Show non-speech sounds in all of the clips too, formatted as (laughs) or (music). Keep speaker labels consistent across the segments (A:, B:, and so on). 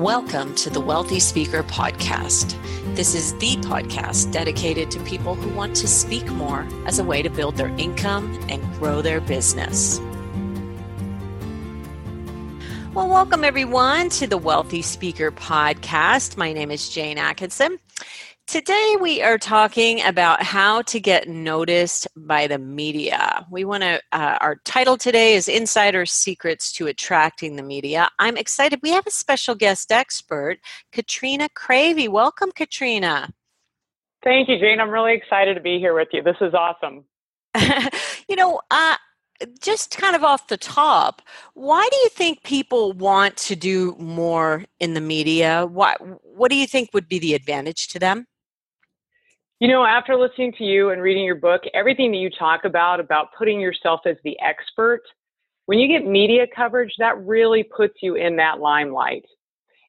A: Welcome to the Wealthy Speaker Podcast. This is the podcast dedicated to people who want to speak more as a way to build their income and grow their business. Well, welcome everyone to the Wealthy Speaker Podcast. My name is Jane Atkinson. Today, we are talking about how to get noticed by the media. We want to, uh, our title today is Insider Secrets to Attracting the Media. I'm excited. We have a special guest expert, Katrina Cravy. Welcome, Katrina.
B: Thank you, Jane. I'm really excited to be here with you. This is awesome. (laughs)
A: you know, uh, just kind of off the top, why do you think people want to do more in the media? What what do you think would be the advantage to them?
B: You know, after listening to you and reading your book, everything that you talk about, about putting yourself as the expert, when you get media coverage, that really puts you in that limelight.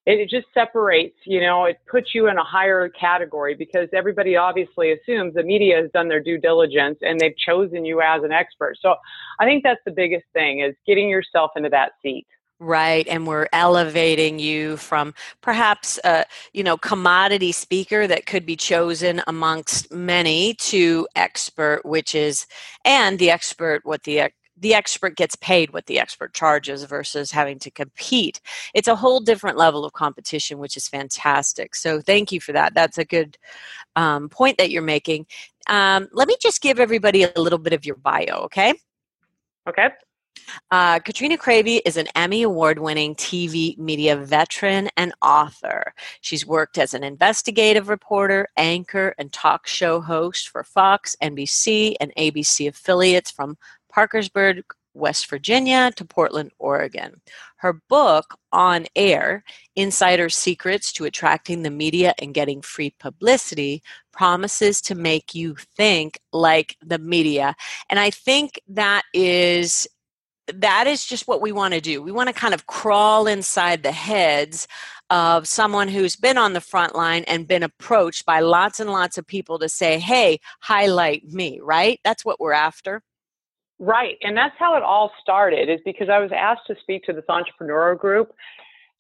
B: It, it just separates, you know, it puts you in a higher category because everybody obviously assumes the media has done their due diligence and they've chosen you as an expert. So I think that's the biggest thing is getting yourself into that seat.
A: Right, and we're elevating you from perhaps a you know commodity speaker that could be chosen amongst many to expert, which is and the expert what the the expert gets paid what the expert charges versus having to compete. It's a whole different level of competition, which is fantastic. So thank you for that. That's a good um, point that you're making. Um, let me just give everybody a little bit of your bio, okay?
B: Okay.
A: Uh, Katrina Cravy is an Emmy Award winning TV media veteran and author. She's worked as an investigative reporter, anchor, and talk show host for Fox, NBC, and ABC affiliates from Parkersburg, West Virginia to Portland, Oregon. Her book, On Air Insider Secrets to Attracting the Media and Getting Free Publicity, promises to make you think like the media. And I think that is that is just what we want to do. We want to kind of crawl inside the heads of someone who's been on the front line and been approached by lots and lots of people to say, hey, highlight me, right? That's what we're after.
B: Right. And that's how it all started, is because I was asked to speak to this entrepreneurial group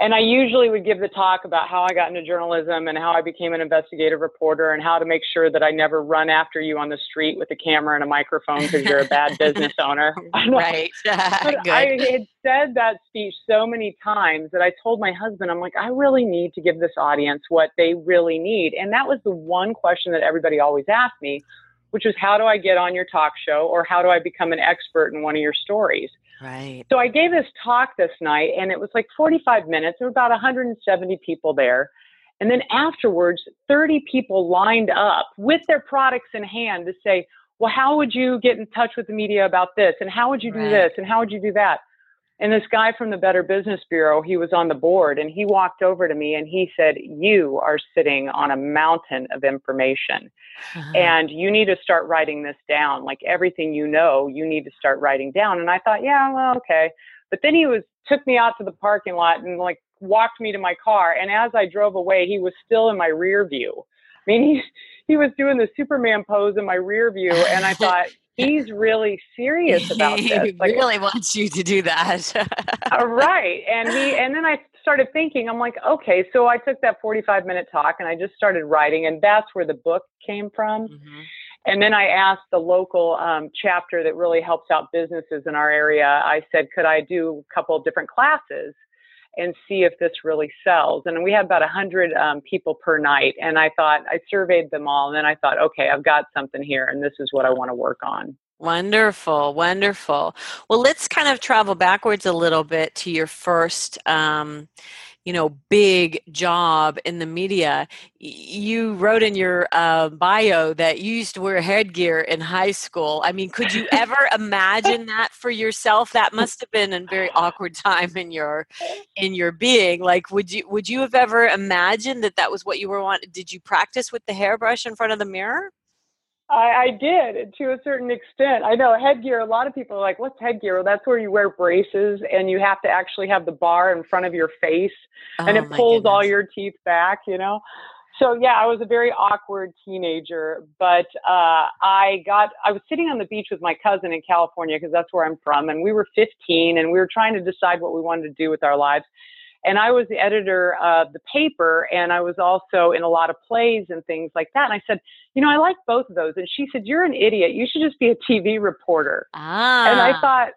B: and I usually would give the talk about how I got into journalism and how I became an investigative reporter and how to make sure that I never run after you on the street with a camera and a microphone because you're a bad (laughs) business owner. (laughs)
A: right. (laughs)
B: I had said that speech so many times that I told my husband, I'm like, I really need to give this audience what they really need. And that was the one question that everybody always asked me, which was, how do I get on your talk show or how do I become an expert in one of your stories?
A: Right.
B: So I gave this talk this night, and it was like 45 minutes. There were about 170 people there. And then afterwards, 30 people lined up with their products in hand to say, well, how would you get in touch with the media about this? And how would you do right. this? And how would you do that? And this guy from the Better Business Bureau, he was on the board and he walked over to me and he said, You are sitting on a mountain of information uh-huh. and you need to start writing this down. Like everything you know, you need to start writing down. And I thought, Yeah, well, okay. But then he was took me out to the parking lot and like walked me to my car. And as I drove away, he was still in my rear view. I mean, (laughs) he, he was doing the Superman pose in my rear view. And I (laughs) thought, he's really serious (laughs) about this.
A: He like, really wants you to do that.
B: uh, (laughs) right. And he and then I started thinking, I'm like, okay, so I took that 45 minute talk and I just started writing, and that's where the book came from. Mm-hmm. And then I asked the local um, chapter that really helps out businesses in our area. I said, could I do a couple of different classes? And see if this really sells. And we had about 100 um, people per night. And I thought, I surveyed them all. And then I thought, okay, I've got something here, and this is what I want to work on.
A: Wonderful, wonderful. Well, let's kind of travel backwards a little bit to your first. Um, you know big job in the media. You wrote in your uh, bio that you used to wear headgear in high school. I mean could you ever (laughs) imagine that for yourself? That must have been a very awkward time in your in your being. Like would you would you have ever imagined that that was what you were wanting did you practice with the hairbrush in front of the mirror
B: I, I did to a certain extent. I know headgear. A lot of people are like, "What's headgear?" Well, that's where you wear braces and you have to actually have the bar in front of your face, oh, and it pulls goodness. all your teeth back. You know. So yeah, I was a very awkward teenager, but uh, I got. I was sitting on the beach with my cousin in California because that's where I'm from, and we were 15, and we were trying to decide what we wanted to do with our lives. And I was the editor of the paper and I was also in a lot of plays and things like that. And I said, you know, I like both of those. And she said, You're an idiot. You should just be a TV reporter.
A: Ah.
B: And I thought,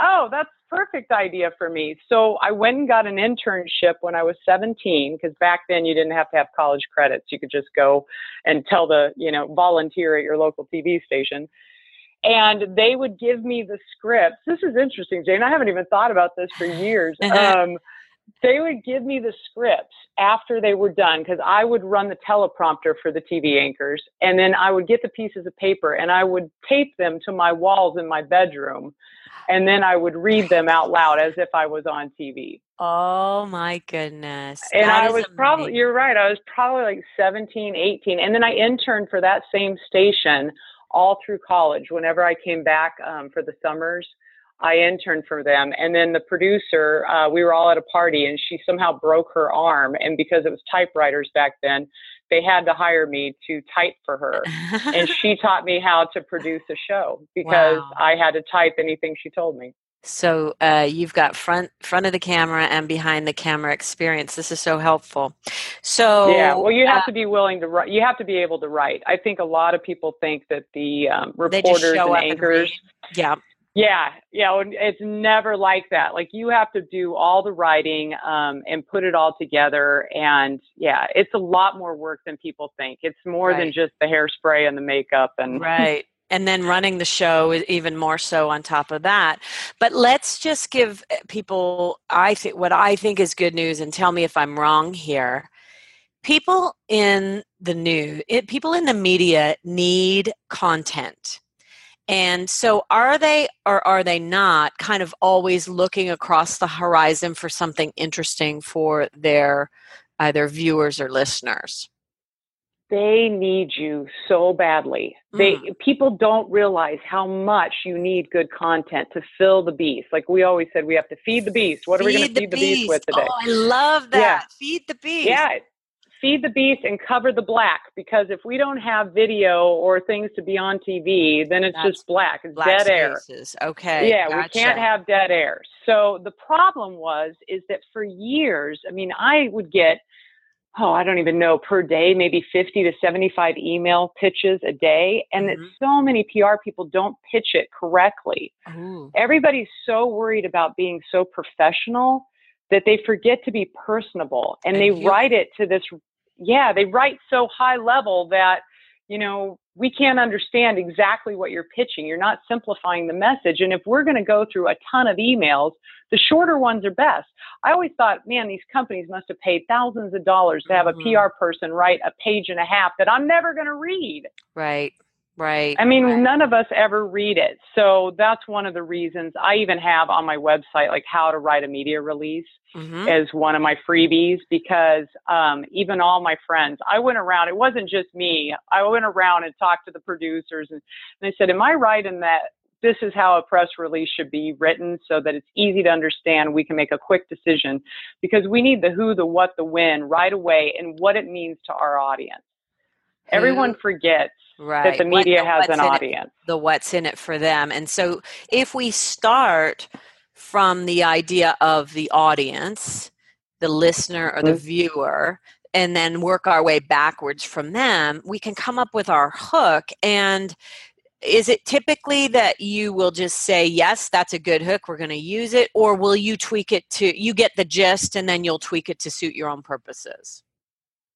B: oh, that's perfect idea for me. So I went and got an internship when I was 17 because back then you didn't have to have college credits. You could just go and tell the, you know, volunteer at your local TV station. And they would give me the scripts. This is interesting, Jane. I haven't even thought about this for years. (laughs) um, they would give me the scripts after they were done because I would run the teleprompter for the TV anchors. And then I would get the pieces of paper and I would tape them to my walls in my bedroom and then I would read them out loud as if I was on TV.
A: Oh my goodness.
B: And
A: That
B: I was probably, you're right, I was probably like 17, 18. And then I interned for that same station all through college. Whenever I came back um, for the summers, I interned for them. And then the producer, uh, we were all at a party and she somehow broke her arm. And because it was typewriters back then, they had to hire me to type for her. and she (laughs) taught me how to produce a show because
A: Wow.
B: I had to type anything she told me.
A: So uh, you've got front front of the camera and behind the camera experience. This is so helpful. So
B: yeah, well, you have
A: uh,
B: to be willing to write. You have to be able to write. I think a lot of people think that the um, reporters and
A: up and
B: anchors.
A: Yeah,
B: yeah, yeah, and it's never like that. Like you have to do all the writing um, and put it all together, and yeah, it's a lot more work than people think. It's more than just the hairspray and the makeup and
A: right. And then running the show is even more so on top of that. But let's just give uh, people I think what I think is good news and tell me if I'm wrong here. People in the news, it, people in the media need content. And so are they or are they not kind of always looking across the horizon for something interesting for their either viewers or listeners?
B: they need you so badly. They hmm. people don't realize how much you need good content to fill the beast. Like we always said, we have to feed the beast. What are we going to feed the beast with today?
A: Oh, I love that.
B: Yeah.
A: Feed the beast.
B: Yeah, feed the beast and cover the black because if we don't have video or things to be on TV, then it's
A: That's
B: just black. It's
A: Black
B: dead air.
A: Okay.
B: Yeah, we can't have dead air. So the problem was is that for years, I mean, I would get oh, I don't even know per day, maybe 50 to 75 email pitches a day, and that
A: Mhm.
B: so many PR people don't pitch it correctly
A: Ooh.
B: everybody's so worried about being so professional that they forget to be personable and
A: And
B: they
A: human.
B: write it to this yeah they write so high level that you know we can't understand exactly what you're pitching you're not simplifying the message and if we're going to go through a ton of emails the shorter ones are best i always thought man these companies must have paid thousands of dollars to have
A: Mhm.
B: a pr person write a page and a half that i'm never going to read
A: Right. Right.
B: I mean,
A: right.
B: none of us ever read it. So that's one of the reasons I even have on my website, like how to write a media release
A: Mhm.
B: as one of my freebies because um, even all my friends, I went around, it wasn't just me. I went around and talked to the producers and they said, Am I right in that this is how a press release should be written so that it's easy to understand? We can make a quick decision because we need the who, the what, the when right away and what it means to our audience. Everyone forgets
A: right.
B: that the
A: What-
B: media has an
A: in it-
B: audience.
A: the what's in it for them. And so if we start from the idea of the audience, the listener or the
B: Mhm.
A: viewer, and then work our way backwards from them, we can come up with our hook. And is it typically that you will just say, yes, that's a good hook, we're going to use it? Or will you tweak it to, you get the gist and then you'll tweak it to suit your own purposes?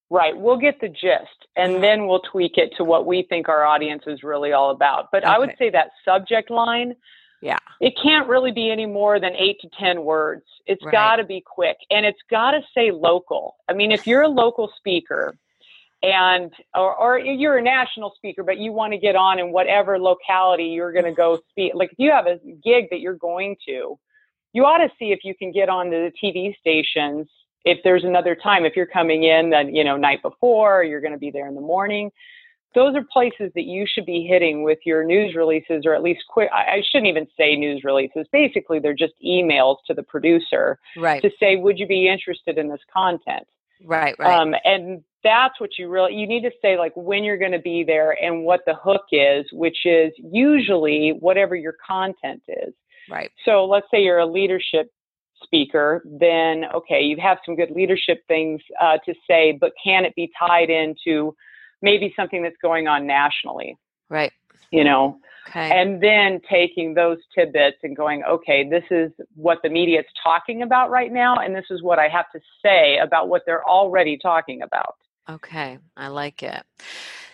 B: Right. We'll get the gist and
A: Mhm.
B: then we'll tweak it to what we think our audience is really all about. But I would say that subject line,
A: Yeah.
B: it can't really be any more than eight to 10 words. It's
A: Right.
B: got to be quick and it's got to say local. I mean, if you're a local speaker and, or, or you're a national speaker, but you want to get on in whatever locality you're going to go speak, like if you have a gig that you're going to, you ought to see if you can get on the TV stations if there's another time if you're coming in then you know night before or you're going to be there in the morning those are places that you should be hitting with your news releases or at least quick I, I shouldn't even say news releases basically they're just emails to the producer
A: Right.
B: to say would you be interested in this content
A: Right. Right.
B: um, and that's what you really you need to say like when you're going to be there and what the hook is which is usually whatever your content is
A: right.
B: so let's say you're a leadership speaker, then okay, you have some good leadership things uh, to say, but can it be tied into maybe something that's going on nationally?
A: Right.
B: You know,
A: Okay.
B: and then taking those tidbits and going, okay, this is what the media is talking about right now, and this is what I have to say about what they're already talking about.
A: Okay, I like it.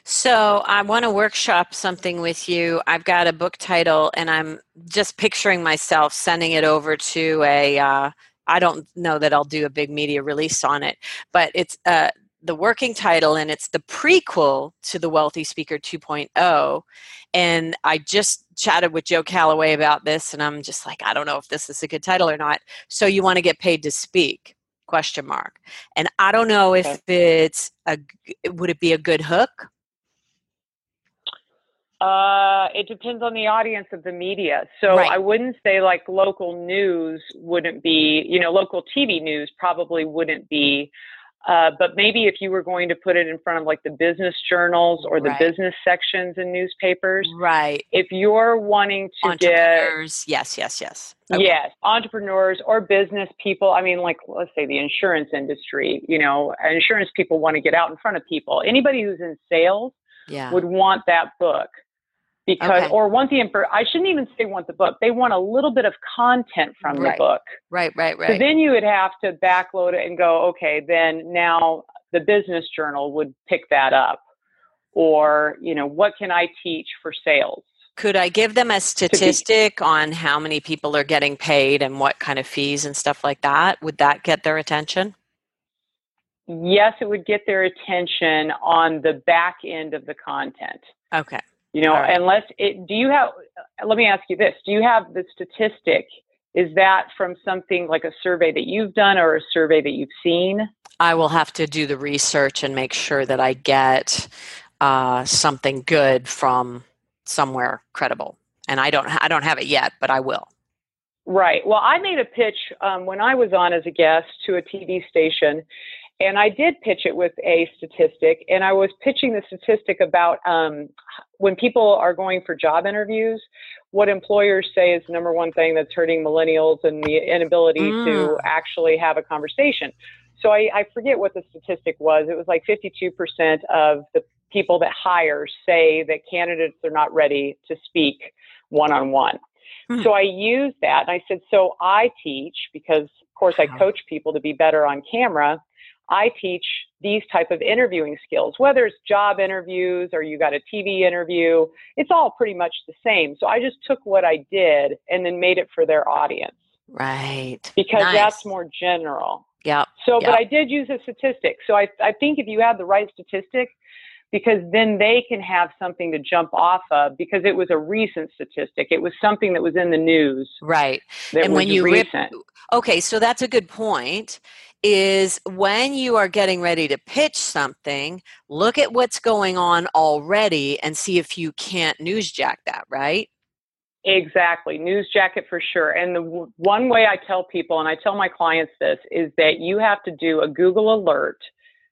A: So, I want to workshop something with you. I've got a book title, and I'm just picturing myself sending it over to a. Uh, I don't know that I'll do a big media release on it, but it's uh, the working title, and it's the prequel to the Wealthy Speaker 2.0. And I just chatted with Joe Calloway about this, and I'm just like, I don't know if this is a good title or not. So, you want to get paid to speak? Question mark. And I don't know if it's a. Would it be a good hook?
B: Uh, it depends on the audience of the media. So
A: Right.
B: I wouldn't say like local news wouldn't be, you know, local TV news probably wouldn't be. Uh, but maybe if you were going to put it in front of like the business journals or the
A: Right.
B: business sections in newspapers,
A: Right.
B: if you're wanting to get
A: Entrepreneurs. Yes, yes, yes. Okay.
B: Yes, entrepreneurs or business people. I mean, like, let's say the insurance industry, you know, insurance people want to get out in front of people. Anybody who's in sales
A: Yeah.
B: would want that book because,
A: Okay.
B: or want the info. I shouldn't even say want the book. They want a little bit of content from
A: Right.
B: the book.
A: Right, right, right
B: So
A: right.
B: then you would have to backload it and go, okay, then now the business journal would pick that up. Or, you know, what can I teach for sales?
A: Could I give them a statistic on how many people are getting paid and what kind of fees and stuff like that? Would that get their attention?
B: Yes, it would get their attention on the back end of the content.
A: Okay.
B: You know,
A: right.
B: unless it, do you have, let me ask you this do you have the statistic? Is that from something like a survey that you've done or a survey that you've seen?
A: I will have to do the research and make sure that I get uh, something good from somewhere credible. And I don't, I don't have it yet, but I will.
B: Right. Well, I made a pitch um, when I was on as a guest to a TV station, and I did pitch it with a statistic, and I was pitching the statistic about um, when people are going for job interviews, what employers say is the number one thing that's hurting millennials and the inability to
A: Mm.
B: actually have a conversation. So I, I forget what the statistic was. It was like 52% of the people that hire say that candidates are not ready to speak one on one. So I used that and I said, so I teach because of course I coach people to be better on camera. I teach these type of interviewing skills, whether it's job interviews or you got a TV interview, it's all pretty much the same. So I just took what I did and then made it for their audience
A: Right.
B: because
A: Nice.
B: that's more general.
A: Yeah.
B: So,
A: Yep.
B: but I did use a statistic. So I, I think if you have the right statistic, because then they can have something to jump off of because it was a recent statistic. It was something that was in the news
A: Right. And when you rip- Okay, so that's a good point. Is when you are getting ready to pitch something, look at what's going on already and see if you can't newsjack that, right?
B: Exactly, news jacket for sure. And the w- one way I tell people, and I tell my clients this, is that you have to do a Google alert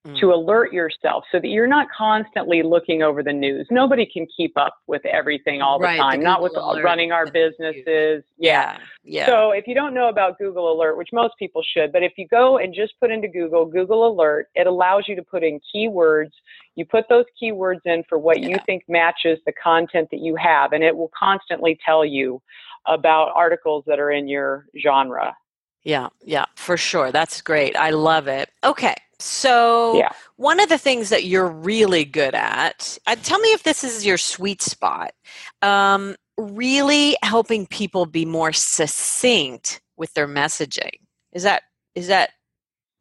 A: Mm.
B: to alert yourself so that you're not constantly looking over the news. Nobody can keep up with everything all the
A: Right, the
B: time, not with
A: alert
B: running our
A: the
B: businesses. Yeah.
A: Yeah.
B: So if you don't know about Google Alert, which most people should, but if you go and just put into Google Google Alert, it allows you to put in keywords. You put those keywords in for what you think matches the content that you have, and it will constantly tell you about articles that are in your genre.
A: Yeah, yeah, for sure. That's great. I love it. Okay. So,
B: Yeah.
A: one of the things that you're really good at, uh, tell me if this is your sweet spot, um, really helping people be more succinct with their messaging. Is that is that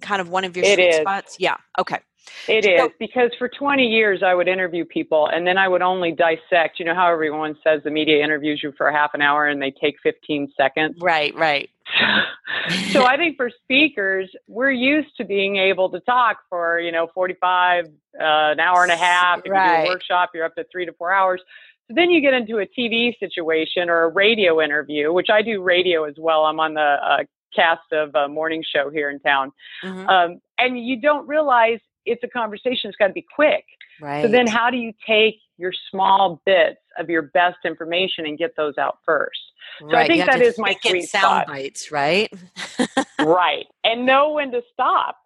A: kind of one of your
B: It
A: sweet
B: is.
A: spots? Yeah. Okay.
B: It
A: So-
B: is because for 20 years I would interview people and then I would only dissect. You know how everyone says the media interviews you for a half an hour and they take 15 seconds?
A: Right, right. (laughs)
B: so I think for speakers, we're used to being able to talk for, you know, 45, uh, an hour and a half. If you do
A: Right.
B: a workshop, you're up to three to four hours. So then you get into a TV situation or a radio interview, which I do radio as well. I'm on the uh, cast of a morning show here in town.
A: Mhm.
B: Um, and you don't realize it's a conversation. It's got to be quick.
A: Right.
B: So then how do you take your small bits of your best information and get those out first. So
A: right.
B: I think that is my sweet
A: sound
B: spot.
A: bites, right? (laughs)
B: right. And know when to stop.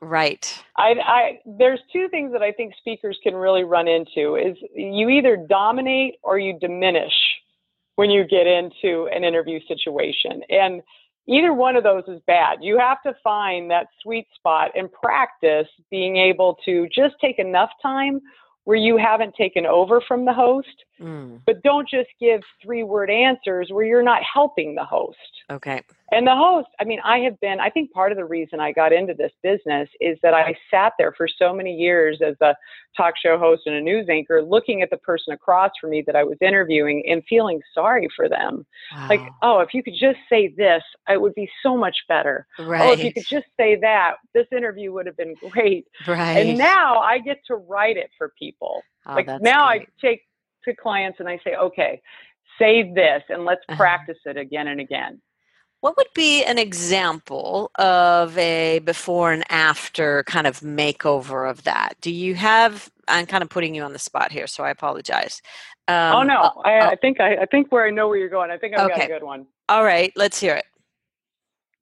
A: Right.
B: I, I, there's two things that I think speakers can really run into is you either dominate or you diminish when you get into an interview situation. And either one of those is bad. You have to find that sweet spot and practice being able to just take enough time where you haven't taken over from the host, mm. but don't just give three word answers where you're not helping the host.
A: Okay.
B: And the host, I mean, I have been, I think part of the reason I got into this business is that I sat there for so many years as a talk show host and a news anchor, looking at the person across from me that I was interviewing and feeling sorry for them. Wow. Like, oh, if you could just say this, it would be so much better.
A: Right.
B: Oh, if you could just say that, this interview would have been great.
A: Right.
B: And now I get to write it for people.
A: Oh,
B: like now
A: great.
B: I take to clients and I say, okay, save this and let's uh-huh. practice it again and again.
A: What would be an example of a before and after kind of makeover of that? Do you have? I'm kind of putting you on the spot here, so I apologize.
B: Um, oh no, uh, I, I, think I, I, think where I know where you're going. I think I've okay. got a good one.
A: All right, let's hear it.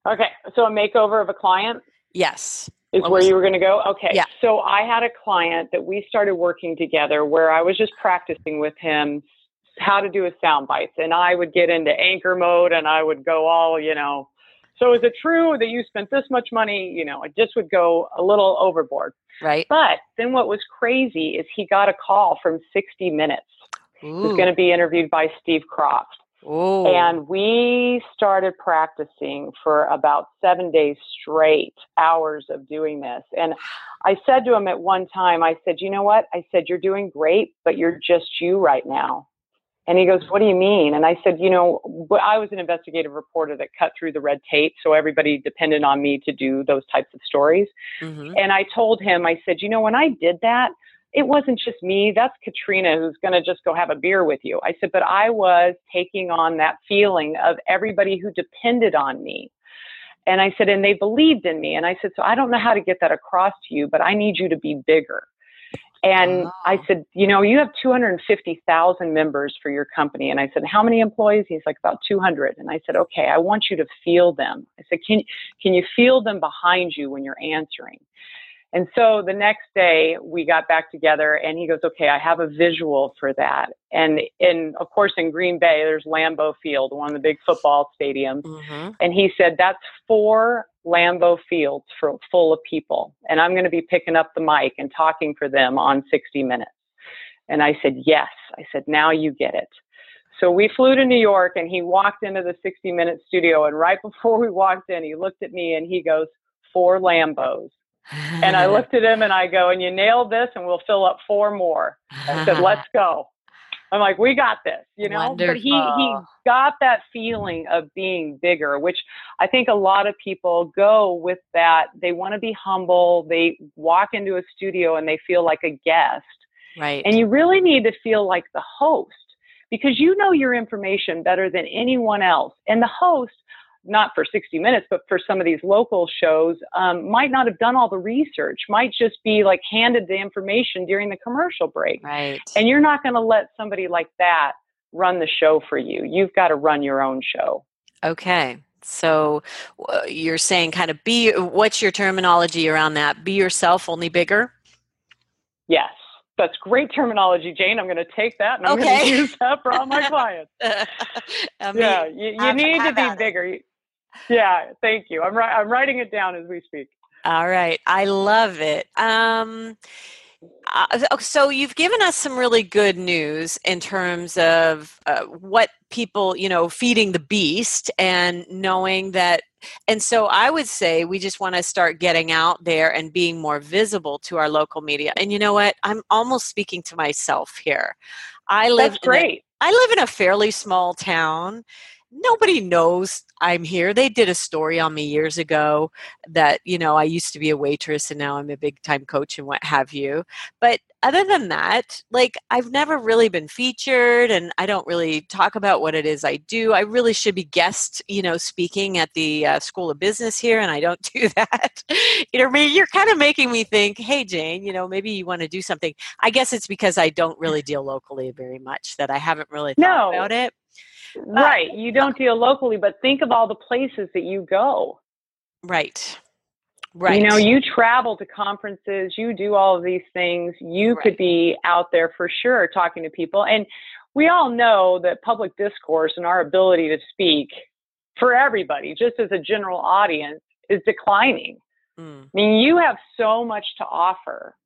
B: Okay, so a makeover of a client.
A: Yes.
B: Is what where you were going to go? Okay.
A: Yeah.
B: So I had a client that we started working together where I was just practicing with him how to do a sound bites and I would get into anchor mode and I would go all, you know, so is it true that you spent this much money? You know, I just would go a little overboard.
A: Right.
B: But then what was crazy is he got a call from 60 Minutes. Ooh. He going to be interviewed by Steve Kroft.
A: Ooh.
B: And we started practicing for about seven days straight, hours of doing this. And I said to him at one time, I said, you know what? I said, you're doing great, but you're just you right now. And he goes, What do you mean? And I said, You know, I was an investigative reporter that cut through the red tape. So everybody depended on me to do those types of stories. Mm-hmm. And I told him, I said, You know, when I did that, it wasn't just me. That's Katrina who's going to just go have a beer with you. I said, But I was taking on that feeling of everybody who depended on me. And I said, and they believed in me. And I said, so I don't know how to get that across to you, but I need you to be bigger. And wow. I said, you know, you have 250,000 members for your company. And I said, how many employees? He's like, about 200. And I said, okay, I want you to feel them. I said, can, can you feel them behind you when you're answering? And so the next day we got back together and he goes, okay, I have a visual for that. And in, of course, in Green Bay, there's Lambeau Field, one of the big football stadiums. Mm-hmm. And he said, that's four Lambeau Fields for, full of people. And I'm going to be picking up the mic and talking for them on 60 Minutes. And I said, yes. I said, now you get it. So we flew to New York and he walked into the 60 Minute studio. And right (laughs) before we walked in, he looked at me and he goes, four Lambos and I (laughs) looked at him and I go, and you nailed this, and we'll fill up four more. I said, (laughs) let's go. I'm like, we got this, you know.
A: Wonderful.
B: But he he got that feeling of being bigger, which I think a lot of people go with that. They want to be humble. They walk into a studio and they feel like a guest.
A: Right.
B: And you really need to feel like the host because you know your information better than anyone else. And the host not for 60 minutes, but for some of these local shows, um, might not have done all the research, might just be like handed the information during the commercial break.
A: Right.
B: And you're not going to let somebody like that run the show for you. You've got to run your own show.
A: Okay. So uh, you're saying kind of be, what's your terminology around that? Be yourself, only bigger?
B: Yes. That's great terminology, Jane. I'm going to take that and I'm okay. going to use that for all my clients. (laughs) I mean, yeah, you, you need to be bigger. Yeah, thank you. I'm ri- I'm writing it down as we speak.
A: All right, I love it. Um, uh, so you've given us some really good news in terms of uh, what people, you know, feeding the beast and knowing that. And so I would say we just want to start getting out there and being more visible to our local media. And you know what? I'm almost speaking to myself here. I live.
B: That's great.
A: A, I live in a fairly small town nobody knows I'm here. They did a story on me years ago that, you know, I used to be a waitress and now I'm a big time coach and what have you. But other than that, like I've never really been featured and I don't really talk about what it is I do. I really should be guest, you know, speaking at the uh, School of Business here and I don't (laughs) do that. you know, I mean, you're kind of making me think, hey, Jane, you know, maybe you want to do something. I guess it's because I don't really (laughs) deal locally very much that I haven't really thought
B: no.
A: about it.
B: Right. You don't deal locally, but think of all the places that you go.
A: Right. Right.
B: You know, you travel to conferences, you do all of these things. You right. could be out there for sure talking to people. And we all know that public discourse and our ability to speak for everybody, just as a general audience, is declining. Mm. I mean, you have so much to offer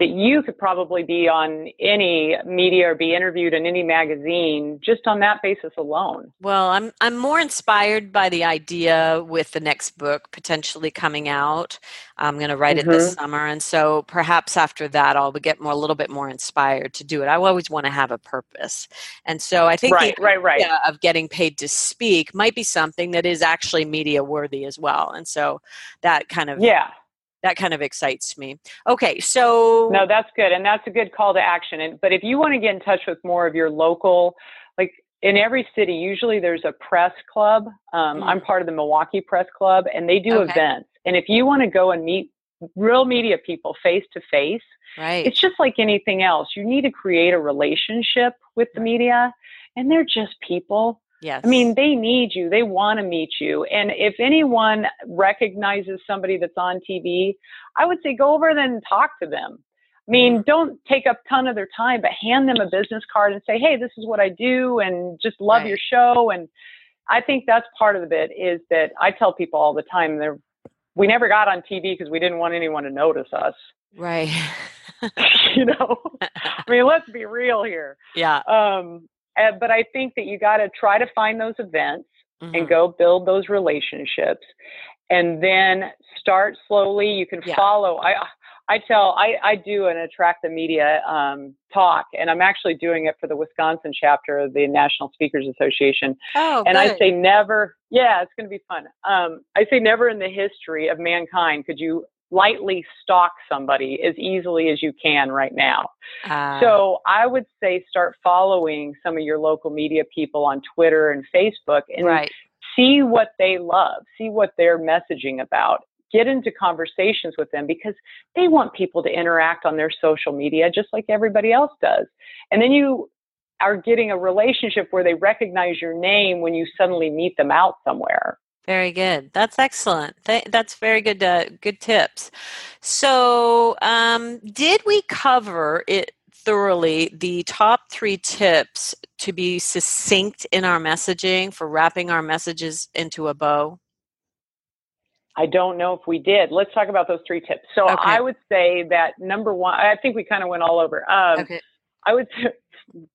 B: that you could probably be on any media or be interviewed in any magazine just on that basis alone.
A: Well, I'm I'm more inspired by the idea with the next book potentially coming out. I'm going to write mm-hmm. it this mm-hmm. summer, and so perhaps after that, I'll get more a little bit more inspired to do it. I always want to have a purpose, and so I think
B: right, right, right.
A: of getting paid to speak might be something that is actually media worthy as well, and so that kind of
B: yeah
A: that kind of excites me. Okay, so
B: no, that's good, and that's a good call to action. And but if you want to get in touch with more of your local, like in every city, usually there's a press club. Um, mm. I'm part of the Milwaukee Press Club, and they do okay. events. And if you want to go and meet real media people face to face,
A: right?
B: It's just like anything else. You need to create a relationship with the media, and they're just people.
A: Yes.
B: I mean, they need you. They want to meet you. And if anyone recognizes somebody that's on TV, I would say go over and talk to them. I mean, mm-hmm. don't take up a ton of their time, but hand them a business card and say, "Hey, this is what I do, and just love right. your show." And I think that's part of the bit is that I tell people all the time they're we never got on TV because we didn't want anyone to notice us.
A: Right. (laughs)
B: you know, (laughs) I mean, let's be real here.
A: Yeah.
B: Um, uh, but I think that you got to try to find those events mm-hmm. and go build those relationships, and then start slowly. You can yeah. follow. I I tell I I do an attract the media um, talk, and I'm actually doing it for the Wisconsin chapter of the National Speakers Association.
A: Oh,
B: and
A: good.
B: I say never. Yeah, it's going to be fun. Um, I say never in the history of mankind could you lightly stalk somebody as easily as you can right now. Uh, so I would say start following some of your local media people on Twitter and Facebook and
A: right.
B: see what they love, see what they're messaging about. Get into conversations with them because they want people to interact on their social media just like everybody else does. And then you are getting a relationship where they recognize your name when you suddenly meet them out somewhere.
A: Very good. That's excellent. Th- that's very good. Uh, good tips. So, um, did we cover it thoroughly? The top three tips to be succinct in our messaging for wrapping our messages into a bow.
B: I don't know if we did. Let's talk about those three tips. So, okay. I would say that number one. I think we kind of went all over. Um, okay. I would say,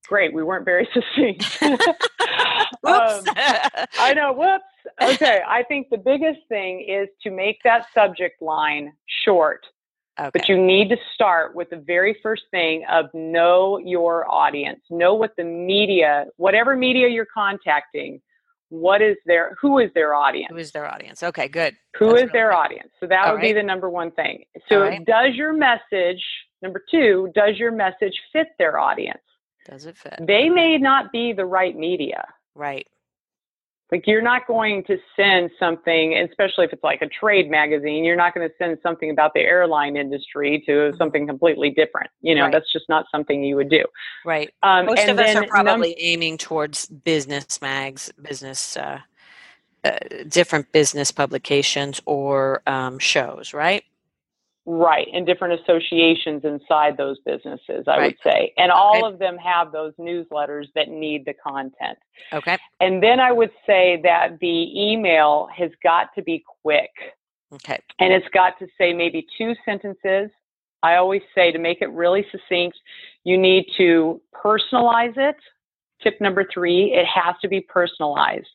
B: great. We weren't very (laughs) succinct. (laughs) um, I know. Whoops. (laughs) Okay. I think the biggest thing is to make that subject line short. Okay. But you need to start with the very first thing of know your audience. Know what the media, whatever media you're contacting, what is their who is their audience?
A: Who is their audience? Okay, good.
B: Who That's is their audience? So that All would right. be the number one thing. So right. does your message number 2, does your message fit their audience?
A: Does it fit?
B: They may not be the right media.
A: Right.
B: Like you're not going to send something, especially if it's like a trade magazine, you're not going to send something about the airline industry to mm-hmm. something completely different. You know, right. that's just not something you would do.
A: Right. Um, Most of us are probably num- aiming towards business mags, business, uh, uh, different business publications or um, shows, right?
B: Right, and different associations inside those businesses, I right. would say. And all
A: okay.
B: of them have those newsletters that need the content.
A: Okay.
B: And then I would say that the email has got to be quick.
A: Okay.
B: And it's got to say maybe two sentences. I always say to make it really succinct, you need to personalize it. Tip number three, it has to be personalized.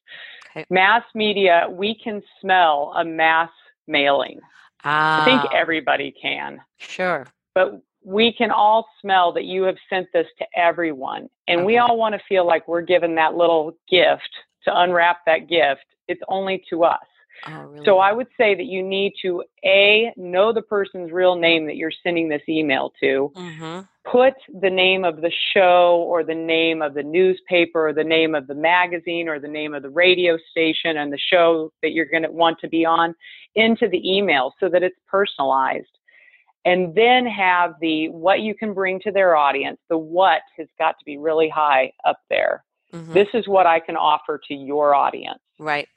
B: Okay. Mass media, we can smell a mass mailing.
A: Ah.
B: I think ah. everybody can.
A: Sure.
B: But we can all smell that you have sent this to everyone. And okay. we all want to feel like we're given that little gift to unwrap that gift, it's only to us. Oh, really? So I would say that you need to a know the person's real name that you're sending this email to. Mm-hmm. Put the name of the show or the name of the newspaper or the name of the magazine or the name of the radio station and the show that you're going to want to be on into the email so that it's personalized. And then have the what you can bring to their audience. The what has got to be really high up there. Mm-hmm. This is what I can offer to your audience.
A: Right.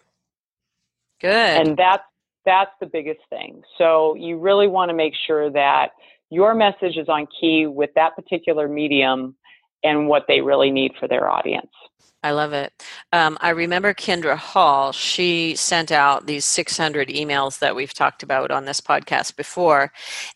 A: Good.
B: And that's that's the biggest thing. So you really want to make sure that your message is on key with that particular medium and what they really need for their audience.
A: I love it. Um, I remember Kindra Hall. She sent out these 600 emails that we've talked about on this podcast before,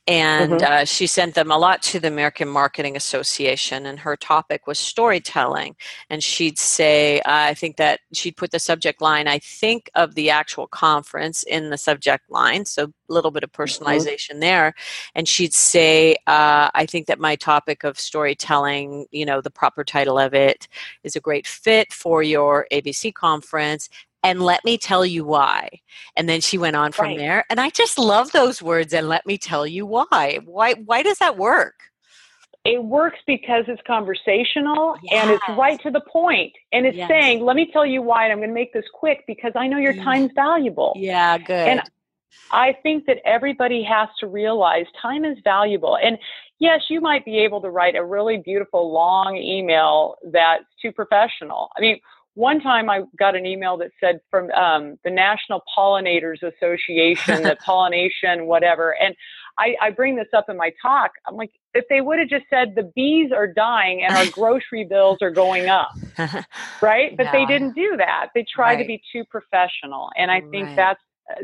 A: and mm-hmm. uh, she sent them a lot to the American Marketing Association. And her topic was storytelling. And she'd say, I think that she'd put the subject line, I think of the actual conference in the subject line. So a little bit of mm-hmm. personalization mm-hmm. there. And she'd say, uh, I think that my topic of storytelling, you know, the proper title of it is a great fit fit for your ABC conference and let me tell you why. And then she went on from right. there. And I just love those words and let me tell you why. Why why does that work?
B: It works because it's conversational yes. and it's right to the point. And it's yes. saying, let me tell you why, and I'm going to make this quick because I know your time's valuable.
A: Yeah, good.
B: And I think that everybody has to realize time is valuable. And yes, you might be able to write a really beautiful long email that's too professional. I mean, one time I got an email that said from um, the National Pollinators Association, that (laughs) pollination, whatever. And I, I bring this up in my talk. I'm like, if they would have just said the bees are dying and our (laughs) grocery bills are going up, (laughs) right? But they didn't do that. They tried right. to be too professional. And I think right. that's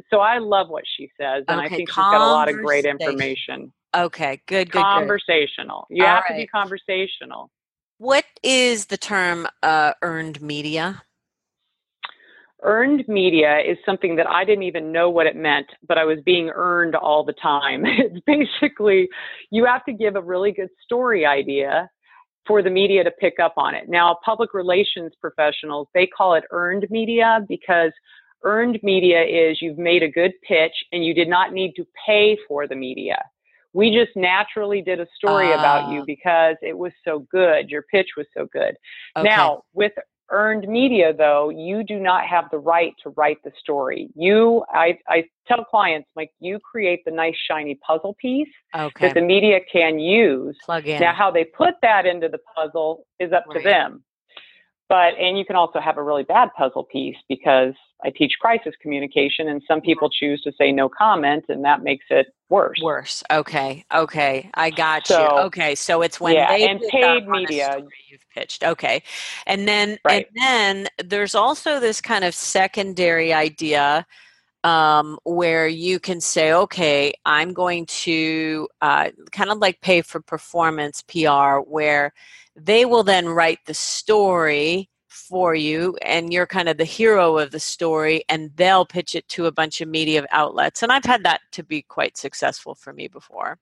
B: so I love what she says, and okay, I think she's got a lot of great information.
A: Okay, good, good.
B: Conversational. Good. You All have right. to be conversational.
A: What is the term uh, earned media?
B: Earned media is something that I didn't even know what it meant, but I was being earned all the time. (laughs) It's basically you have to give a really good story idea for the media to pick up on it. Now, public relations professionals, they call it earned media because earned media is you've made a good pitch and you did not need to pay for the media. We just naturally did a story uh, about you ah. because it was so good. Your pitch was so good. Okay. Now, with earned media though, you do not have the right to write the story. You I I tell clients like you create the nice shiny puzzle piece okay. that the media can use.
A: Plug in.
B: Now how they put that into the puzzle is up right. to them. But, and you can also have a really bad puzzle piece because I teach crisis communication and some people choose to say no comment and that makes it worse.
A: Worse. Okay. Okay. I got so, you. Okay. So it's when
B: yeah,
A: they
B: and paid media
A: you've pitched. Okay. And then, right. and then there's also this kind of secondary idea um, where you can say, okay, I'm going to uh, kind of like pay for performance PR, where they will then write the story for you and you're kind of the hero of the story and they'll pitch it to a bunch of media outlets. And i've had that to be quite successful for me before.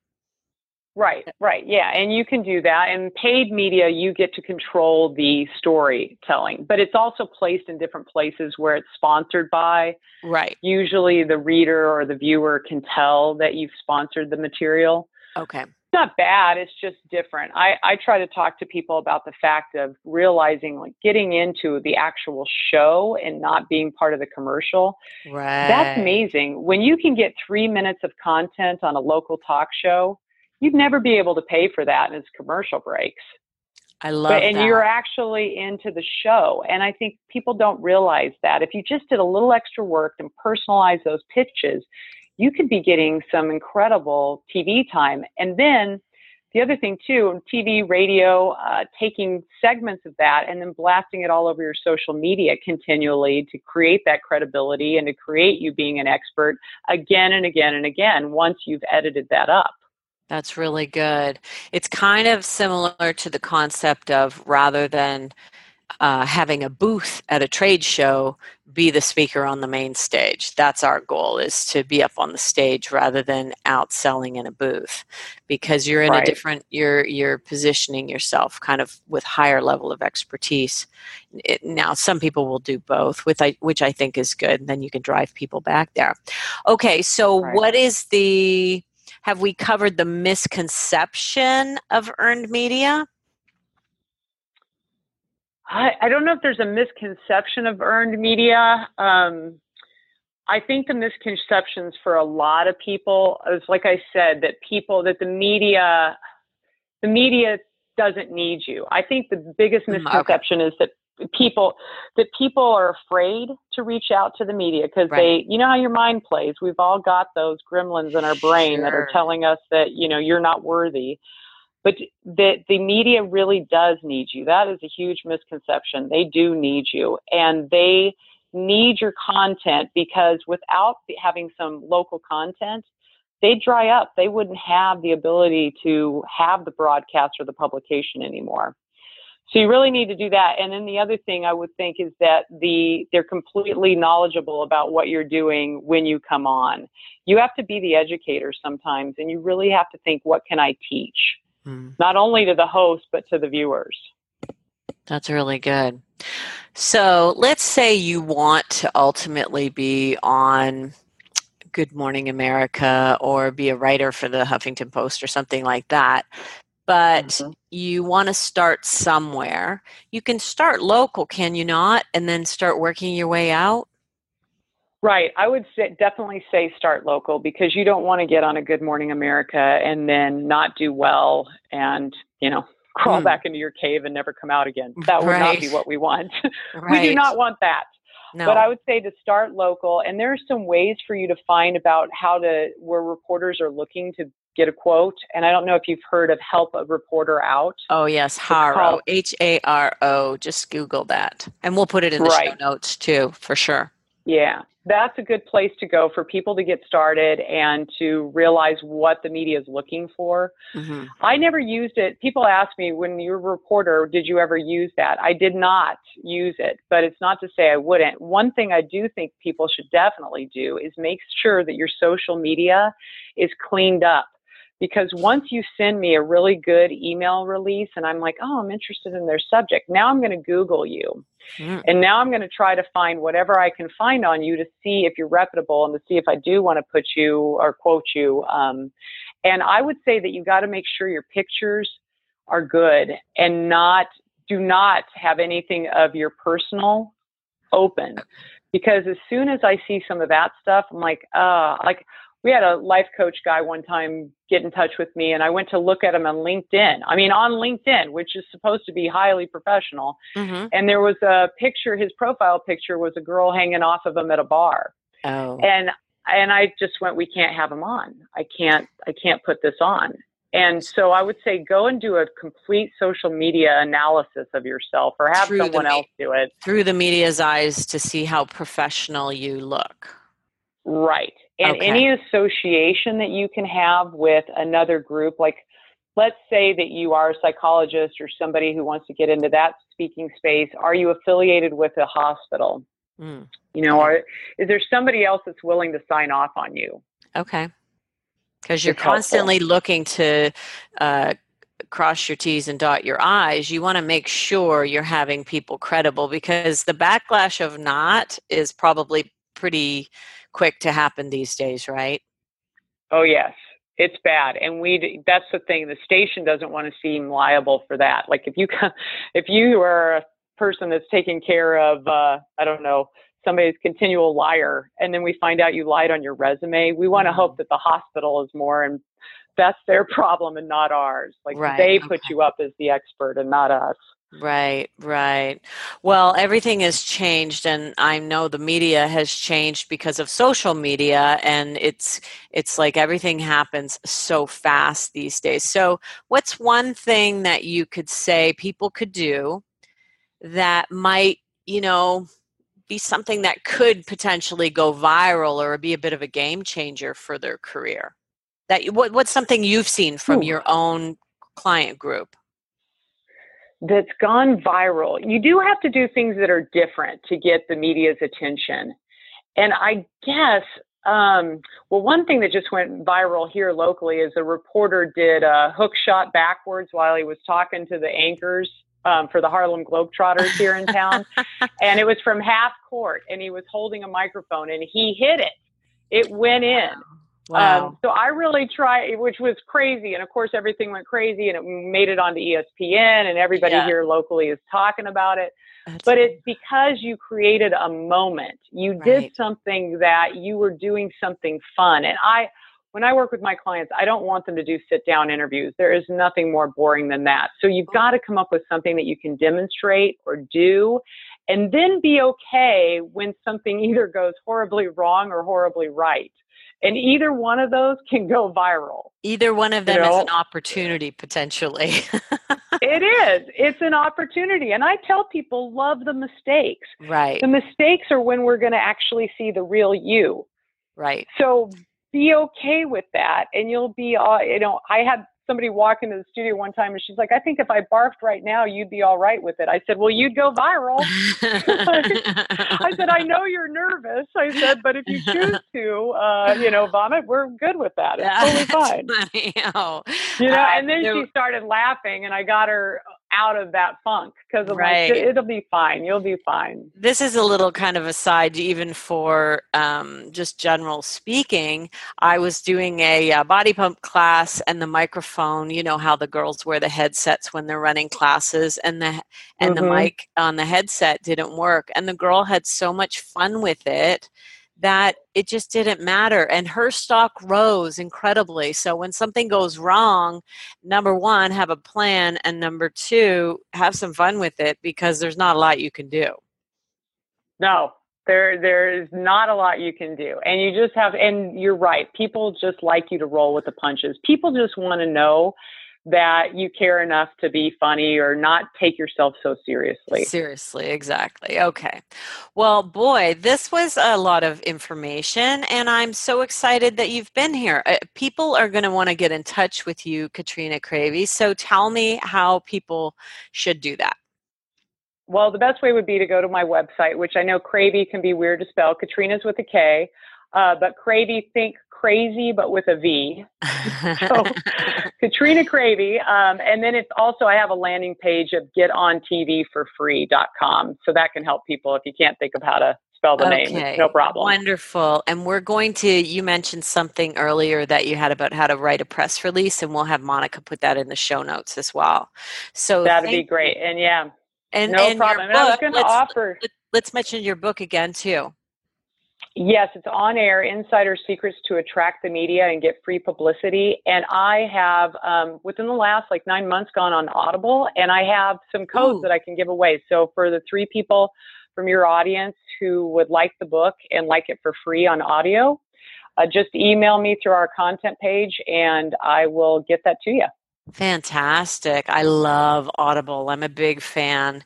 B: Right right yeah and you can do that and paid media you get to control the storytelling but it's also placed in different places where it's sponsored by.
A: Right.
B: Usually the reader or the viewer can tell that you've sponsored the material.
A: Okay
B: not bad it's just different. I, I try to talk to people about the fact of realizing like getting into the actual show and not being part of the commercial.
A: Right.
B: that's amazing. When you can get three minutes of content on a local talk show you'd never be able to pay for that in as commercial breaks.
A: I love
B: but, and
A: that.
B: you're actually into the show. And I think people don't realize that. If you just did a little extra work and personalize those pitches, you could be getting some incredible TV time. And then the other thing too, TV, radio, uh, taking segments of that and then blasting it all over your social media continually to create that credibility and to create you being an expert again and again and again once you've edited that up.
A: That's really good. It's kind of similar to the concept of rather than uh, having a booth at a trade show be the speaker on the main stage that's our goal is to be up on the stage rather than out selling in a booth because you're in right. a different you're you're positioning yourself kind of with higher level of expertise it, now some people will do both with which i think is good and then you can drive people back there okay so right. what is the have we covered the misconception of earned media
B: I, I don't know if there's a misconception of earned media. Um, I think the misconceptions for a lot of people is, like I said, that people, that the media, the media doesn't need you. I think the biggest mm, misconception okay. is that people that people are afraid to reach out to the media because right. they you know how your mind plays we've all got those gremlins in our brain sure. that are telling us that you know you're not worthy but the the media really does need you. That is a huge misconception. They do need you, and they need your content because without having some local content, they dry up. They wouldn't have the ability to have the broadcast or the publication anymore. So you really need to do that. And then the other thing I would think is that the they're completely knowledgeable about what you're doing when you come on. You have to be the educator sometimes, and you really have to think, what can I teach? Mm. not only to the host, but to the viewers.
A: That's really good. So let's say you want to ultimately be on Good Morning America or be a writer for the Huffington Post or something like that. But mm-hmm. you want to start somewhere. You can start local, can you not? And then start working your way out?
B: Right. I would say, definitely say start local because you don't want to get on a Good Morning America and then not do well and, you know, crawl mm. back into your cave and never come out again. That would right. not be what we want. Right. (laughs) we do not want that. No. But I would say to start local, and there are some ways for you to find about how to, where reporters are looking to get a quote. And I don't know if you've heard of Help a Reporter Out.
A: Oh, yes, Haro, H A R O. Just Google that. And we'll put it in the right. show notes too, for sure.
B: Yeah that's a good place to go for people to get started and to realize what the media is looking for. Mm-hmm. I never used it. People ask me, when you're a reporter, did you ever use that? I did not use it, but it's not to say I wouldn't. One thing I do think people should definitely do is make sure that your social media is cleaned up because once you send me a really good email release and I'm like, oh, I'm interested in their subject, now I'm going to Google you. Mm. And now I'm going to try to find whatever I can find on you to see if you're reputable and to see if I do want to put you or quote you. Um, and I would say that you got to make sure your pictures are good and not, do not have anything of your personal open. Because as soon as I see some of that stuff, I'm like, uh, like we had a life coach guy one time get in touch with me and I went to look at him on LinkedIn. I mean, on LinkedIn, which is supposed to be highly professional. Mm-hmm. And there was a picture, his profile picture was a girl hanging off of him at a bar. Oh. And, and I just went, we can't have him on. I can't, I can't put this on. And so I would say go and do a complete social media analysis of yourself or have through someone else do it.
A: Through the media's eyes to see how professional you look.
B: Right. And okay. any association that you can have with another group, like let's say that you are a psychologist or somebody who wants to get into that speaking space, are you affiliated with a hospital? Mm. You know, or is there somebody else that's willing to sign off on you?
A: Okay. Because you're it's constantly helpful. looking to uh, cross your T's and dot your I's, you want to make sure you're having people credible because the backlash of not is probably pretty quick to happen these days, right?
B: Oh, yes. It's bad, and we. That's the thing. The station doesn't want to seem liable for that. Like if you, (laughs) if you are a person that's taking care of, uh, I don't know, somebody's continual liar, and then we find out you lied on your resume, we want to mm-hmm. hope that the hospital is more and that's their (laughs) problem and not ours. Like right. they put okay. you up as the expert and not us.
A: Right, right. Well, everything has changed and I know the media has changed because of social media and it's it's like everything happens so fast these days. So, what's one thing that you could say people could do that might, you know, be something that could potentially go viral or be a bit of a game changer for their career? That what, what's something you've seen from Ooh. your own client group?
B: That's gone viral. You do have to do things that are different to get the media's attention. And I guess, um, well, one thing that just went viral here locally is a reporter did a hook shot backwards while he was talking to the anchors um, for the Harlem Globetrotters here in town. (laughs) and it was from half court, and he was holding a microphone and he hit it. It went in.
A: Wow.
B: Um, so I really tried, which was crazy. And of course, everything went crazy and it made it onto ESPN, and everybody
A: Yeah.
B: here locally is talking about it.
A: That's
B: But it's because you created a moment. You
A: Right.
B: did something that you were doing something fun. And I, when I work with my clients, I don't want them to do sit down interviews. There is nothing more boring than that. So you've got to come up with something that you can demonstrate or do, and then be okay when something (laughs) either goes horribly wrong or horribly right. And either one of those can go viral.
A: Either one of them
B: You
A: is an opportunity potentially. (laughs)
B: It is. It's an opportunity. And I tell people, love the mistakes.
A: right,
B: The mistakes are when we're going to actually see the real you.
A: right.
B: So be okay with that, and you'll be, uh, you know, I had somebody walk into the studio one time, and she's like, "I think if I barfed right now, you'd be all right with it." I said, "Well, you'd go viral." (laughs) I said, "I know you're nervous." I said, "But if you choose (laughs) to, uh, you know, vomit, we're good with that. It's totally fine."
A: Funny. Oh,
B: You know, and then she started laughing, and I got her out of that funk because I'm
A: Right.
B: like, "It'll be fine. You'll be fine."
A: this is a little kind of aside, even for um, just general speaking. I was doing a uh, body pump class, and the microphone. You know how the girls wear the headsets when they're running classes, and the and the
B: Mhm.
A: mic on the headset didn't work, and the girl had so much fun with it that it just didn't matter and her stock rose incredibly so when something goes wrong number one have a plan and number two have some fun with it because there's not a lot you can do
B: No, there there is not a lot you can do. And you just have and you're right. People just like you to roll with the punches. People just want to know that you care enough to be funny or not take yourself so seriously.
A: Seriously, exactly. Okay. Well, boy, this was a lot of information, and I'm so excited that you've been here. Uh, people are going to want to get in touch with you, Katrina Cravy. So tell me how people should do that.
B: Well, the best way would be to go to my website, which I know Cravy can be weird to spell. Katrina's with a K, uh, but Cravy, think crazy, but with a V. (laughs) So, Katrina Cravy. Um, and then it's also, I have a landing page of getontvforfree.com. So that can help people if you can't think of how to spell the name.
A: Okay.
B: It's no problem.
A: Wonderful. And we're going to, you mentioned something earlier that you had about how to write a press release, and we'll have Monica put that in the show notes as well. So
B: That'd be great.
A: you.
B: And yeah,
A: And,
B: no
A: and your
B: problem. And I was going to offer,
A: let's mention your book again, too.
B: Yes, it's on air, Insider Secrets to Attract the Media and Get Free Publicity. And I have, um, within the last like nine months, gone on Audible, and I have some codes
A: Ooh.
B: that I can give away. So for the three people from your audience who would like the book and like it for free on audio, uh, just email me through our content page and I will get that to you.
A: Fantastic. I love Audible. I'm a big fan.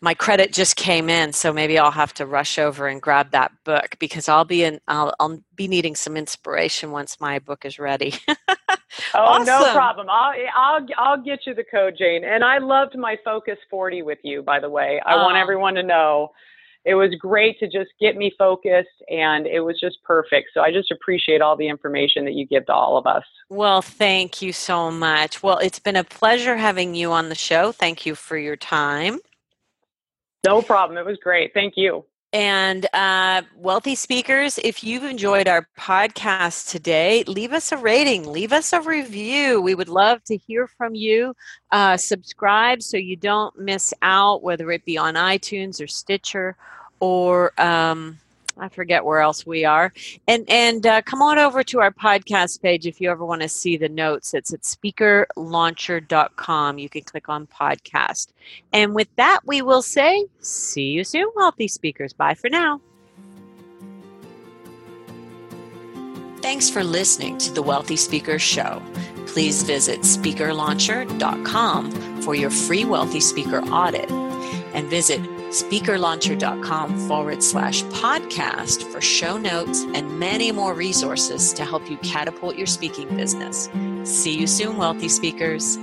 A: My credit just came in, so maybe I'll have to rush over and grab that book because I'll be in I'll, I'll be needing some inspiration once my book is ready. (laughs)
B: Oh, no problem. I'll, I'll, I'll get you the code, Jane. And I loved my Focus 40 with you, by the way. I want everyone to know it was great to just get me focused and it was just perfect. So I just appreciate all the information that you give to all of us.
A: well, thank you so much. Well, it's been a pleasure having you on the show. Thank you for your time.
B: No problem. It was great. Thank you.
A: And uh, wealthy speakers, if you've enjoyed our podcast today, leave us a rating, leave us a review. We would love to hear from you. Uh, subscribe so you don't miss out, whether it be on iTunes or Stitcher or um, I forget where else we are. And and uh, come on over to our podcast page if you ever want to see the notes. It's at speakerlauncher.com. You can click on podcast. And with that, we will say, see you soon, wealthy speakers. Bye for now. Thanks for listening to the Wealthy Speakers Show. Please visit speakerlauncher.com for your free Wealthy Speaker audit and visit speakerlauncher.com forward slash podcast for show notes and many more resources to help you catapult your speaking business. See you soon, Wealthy Speakers.